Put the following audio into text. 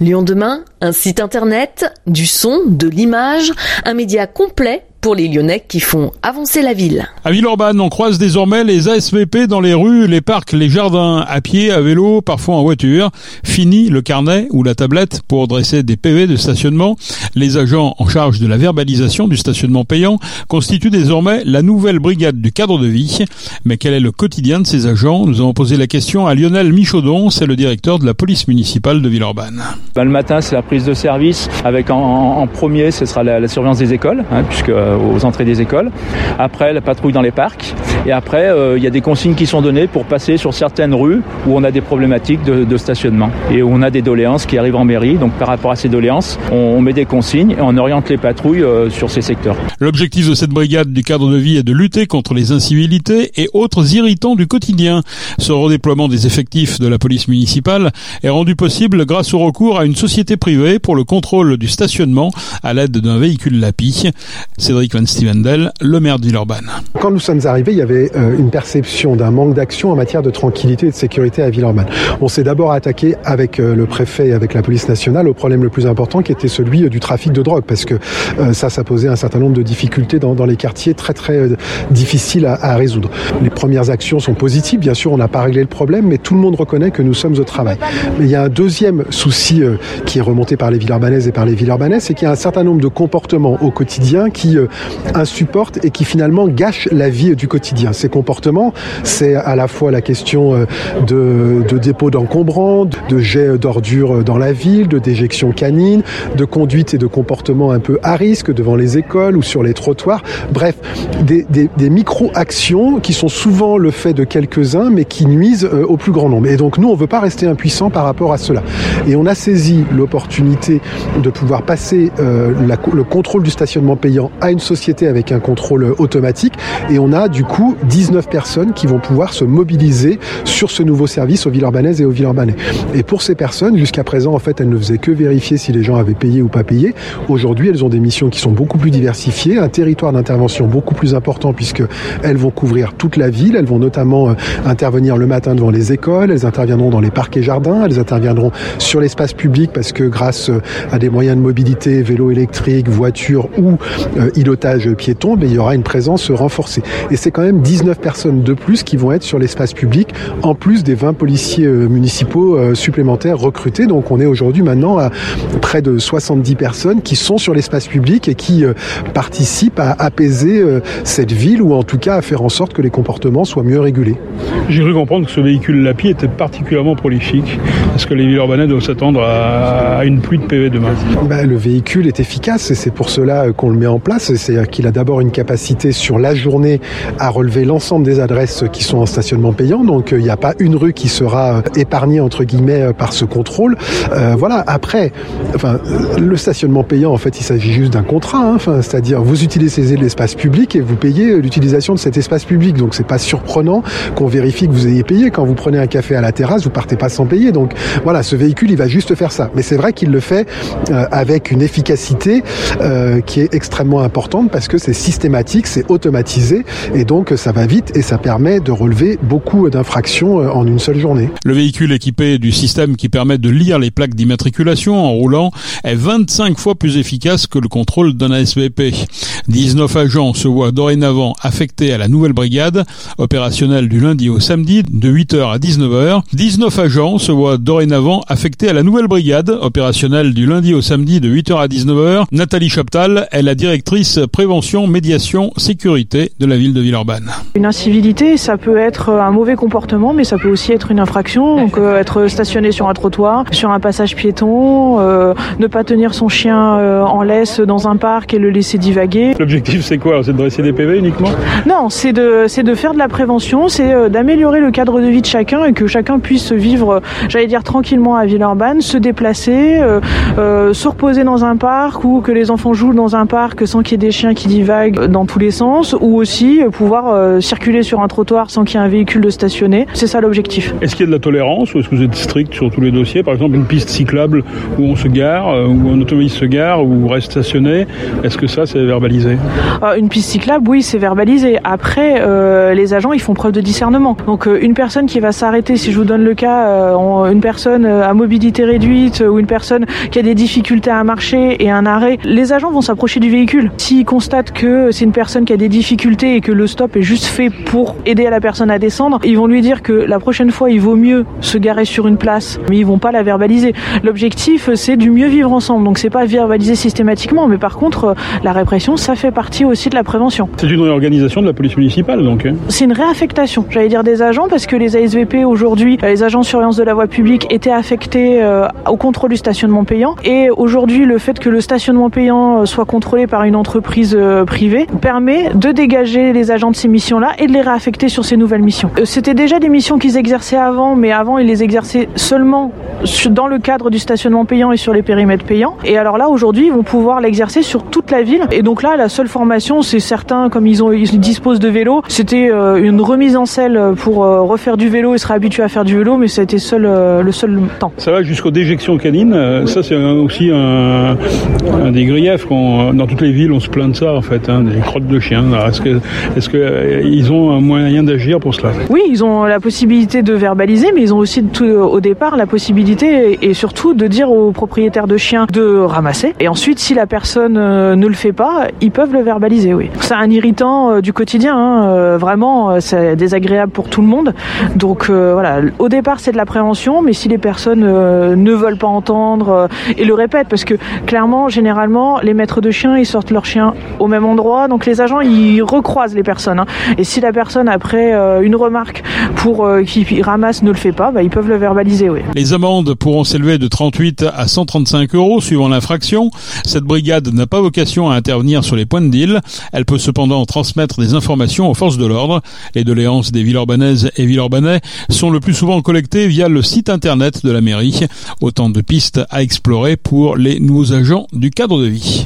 Lyon demain, un site internet, du son, de l'image, un média complet pour les Lyonnais qui font avancer la ville. À Villeurbanne, on croise désormais les ASVP dans les rues, les parcs, les jardins, à pied, à vélo, parfois en voiture. Fini le carnet ou la tablette pour dresser des PV de stationnement. Les agents en charge de la verbalisation du stationnement payant constituent désormais la nouvelle brigade du cadre de vie. Mais quel est le quotidien de ces agents? Nous avons posé la question à Lionel Michaudon, c'est le directeur de la police municipale de Villeurbanne. Ben, le matin, c'est la prise de service avec en, premier, ce sera la, surveillance des écoles, hein, puisque aux entrées des écoles. Après, la patrouille dans les parcs. Et après, euh, il y a des consignes qui sont données pour passer sur certaines rues où on a des problématiques de, stationnement et où on a des doléances qui arrivent en mairie. Donc, par rapport à ces doléances, on, met des consignes et on oriente les patrouilles euh, sur ces secteurs. L'objectif de cette brigade du cadre de vie est de lutter contre les incivilités et autres irritants du quotidien. Ce redéploiement des effectifs de la police municipale est rendu possible grâce au recours à une société privée pour le contrôle du stationnement à l'aide d'un véhicule LAPI. Cédric Van Stevendel, le maire de Villeurbanne. Quand nous sommes arrivés, il y avait euh, une perception d'un manque d'action en matière de tranquillité et de sécurité à Villeurbanne. On s'est d'abord attaqué avec euh, le préfet et avec la police nationale au problème le plus important qui était celui euh, du trafic de drogue parce que ça, ça posait un certain nombre de difficultés dans, les quartiers très très difficiles à, résoudre. Les premières actions sont positives, bien sûr, on n'a pas réglé le problème, mais tout le monde reconnaît que nous sommes au travail. Mais il y a un deuxième souci qui est remonté par les Villeurbanaises et par les Villeurbanais, c'est qu'il y a un certain nombre de comportements au quotidien qui insupportent et qui finalement gâchent la vie du quotidien. Ces comportements, c'est à la fois la question euh, de, de dépôt d'encombrants, de jet d'ordures dans la ville, de déjection canine, de conduite et de comportement un peu à risque devant les écoles ou sur les trottoirs. Bref, des, micro-actions qui sont souvent le fait de quelques-uns mais qui nuisent euh, au plus grand nombre. Et donc nous, on veut pas rester impuissants par rapport à cela. Et on a saisi l'opportunité de pouvoir passer euh, le contrôle du stationnement payant à une société avec un contrôle automatique et on a du coup 19 personnes qui vont pouvoir se mobiliser sur ce nouveau service aux Villeurbanaises et aux Villeurbanais. Et pour ces personnes, jusqu'à présent, en fait, elles ne faisaient que vérifier si les gens avaient payé ou pas payé. Aujourd'hui, elles ont des missions qui sont beaucoup plus diversifiées, un territoire d'intervention beaucoup plus important puisque elles vont couvrir toute la ville. Elles vont notamment euh, intervenir le matin devant les écoles, elles interviendront dans les parcs et jardins, elles interviendront sur l'espace public parce que grâce euh, à des moyens de mobilité, vélo électrique, voiture ou euh, îlotage piéton, mais il y aura une présence renforcée. Et c'est quand même 19 personnes de plus qui vont être sur l'espace public, en plus des 20 policiers euh, municipaux euh, supplémentaires recrutés. Donc on est aujourd'hui maintenant à près de 70 personnes qui sont sur l'espace public et qui participent à apaiser cette ville ou en tout cas à faire en sorte que les comportements soient mieux régulés. J'ai cru comprendre que ce véhicule LAPI était particulièrement prolifique. Est-ce que les villes urbaines doivent s'attendre à une pluie de PV demain ben, Le véhicule est efficace et c'est pour cela qu'on le met en place. C'est qu'il a d'abord une capacité sur la journée à relever l'ensemble des adresses qui sont en stationnement payant. Donc il n'y a pas une rue qui sera épargnée entre guillemets par ce contrôle. Euh, voilà. Après, enfin, le stationnement payant, en fait, il s'agit juste d'un contrat. Hein. Enfin, c'est-à-dire vous utilisez l'espace public et vous payez l'utilisation de cet espace public. Donc c'est pas surprenant qu'on vérifie que vous ayez payé. Quand vous prenez un café à la terrasse, vous partez pas sans payer. Donc voilà, ce véhicule, il va juste faire ça. Mais c'est vrai qu'il le fait euh, avec une efficacité euh, qui est extrêmement importante parce que c'est systématique, c'est automatisé et donc ça va vite et ça permet de relever beaucoup d'infractions euh, en une seule journée. Le véhicule équipé du système qui permet de lire les plaques d'immatriculation en roulant est 25 fois plus efficace que le contrôle d'un ASVP. 19 agents se voient dorénavant affectés à la nouvelle brigade, opérationnelle du lundi au samedi de 8h à 19h. 19 agents se voient dorénavant affectés à la nouvelle brigade, opérationnelle du lundi au samedi de 8h à 19h. Nathalie Chaptal est la directrice prévention, médiation, sécurité de la ville de Villeurbanne. Une incivilité, ça peut être un mauvais comportement, mais ça peut aussi être une infraction. Donc euh, être stationné sur un trottoir, sur un passage piéton, euh, ne pas tenir son chien euh, en laisse dans un parc et le laisser divaguer. L'objectif c'est quoi? C'est de dresser des PV uniquement? Non, c'est de c'est de faire de la prévention, c'est d'améliorer le cadre de vie de chacun et que chacun puisse vivre, j'allais dire tranquillement à Villeurbanne, se déplacer, se reposer dans un parc ou que les enfants jouent dans un parc sans qu'il y ait des chiens qui divaguent dans tous les sens, ou aussi pouvoir euh, circuler sur un trottoir sans qu'il y ait un véhicule de stationner. C'est ça l'objectif. Est-ce qu'il y a de la tolérance ou est-ce que vous êtes strict sur tous les dossiers? Par exemple, une piste cyclable où on se gare, euh, où un automobiliste se gare, ou reste stationné, est-ce que ça c'est verbalisé euh, Une piste cyclable, oui, c'est verbalisé. Après, les agents, ils font preuve de discernement. Donc, une personne qui va s'arrêter, si je vous donne le cas, une personne à mobilité réduite ou une personne qui a des difficultés à marcher et un arrêt, les agents vont s'approcher du véhicule. S'ils constatent que c'est une personne qui a des difficultés et que le stop est juste fait pour aider à la personne à descendre, ils vont lui dire que la prochaine fois, il vaut mieux se garer sur une place, mais ils vont pas la verbaliser. L'objectif, c'est du mieux vivre ensemble. Donc, c'est pas verbaliser systématiquement, mais par contre, la répression, ça fait partie aussi de la prévention. C'est une réorganisation de la police municipale, donc. Hein. C'est une réaffectation, j'allais dire des agents, parce que les ASVP aujourd'hui, les agents de surveillance de la voie publique, étaient affectés euh, au contrôle du stationnement payant. Et aujourd'hui, le fait que le stationnement payant euh, soit contrôlé par une entreprise euh, privée permet de dégager les agents de ces missions-là et de les réaffecter sur ces nouvelles missions. C'était déjà des missions qu'ils exerçaient avant, mais avant, ils les exerçaient seulement dans le cadre du stationnement payant et sur les périmètres payants. Et alors là, aujourd'hui, ils vont pouvoir l'exercer sur toute la ville. Et donc là, la seule formation, c'est certains, comme ils, ont, ils disposent de vélos, c'était euh, une remise en selle pour euh, refaire du vélo et se réhabituer à faire du vélo, mais ça a été seul, euh, le seul temps. Ça va jusqu'aux déjections canines. Ça, c'est aussi un, des griefs. Dans toutes les villes, on se plaint de ça, en fait, hein, des crottes de chiens. Est-ce que, est-ce que ils ont un moyen d'agir pour cela? Oui, ils ont la possibilité de verbaliser, mais ils ont aussi tout, au départ la possibilité et surtout de dire aux propriétaires de chiens de ramasser. Et ensuite, si la personne ne le fait pas, ils peuvent le verbaliser, oui. C'est un irritant euh, du quotidien, hein. euh, vraiment, c'est désagréable pour tout le monde. Donc voilà, au départ, c'est de la prévention, mais si les personnes ne veulent pas entendre et le répètent, parce que clairement, généralement, les maîtres de chiens, ils sortent leurs chiens au même endroit, donc les agents, ils recroisent les personnes. Hein. Et si la personne, après une remarque pour qu'il ramasse, ne le fait pas, bah, ils peuvent le verbaliser, oui. Les amendes pourront s'élever de 38 à 135 euros suivant l'infraction. Cette brigade n'a pas vocation à intervenir sur les points de deal. Elle peut cependant transmettre des informations aux forces de l'ordre. Les doléances des villes urbanaises et urbanais sont le plus souvent collectées via le site internet de la mairie. Autant de pistes à explorer pour les nouveaux agents du cadre de vie.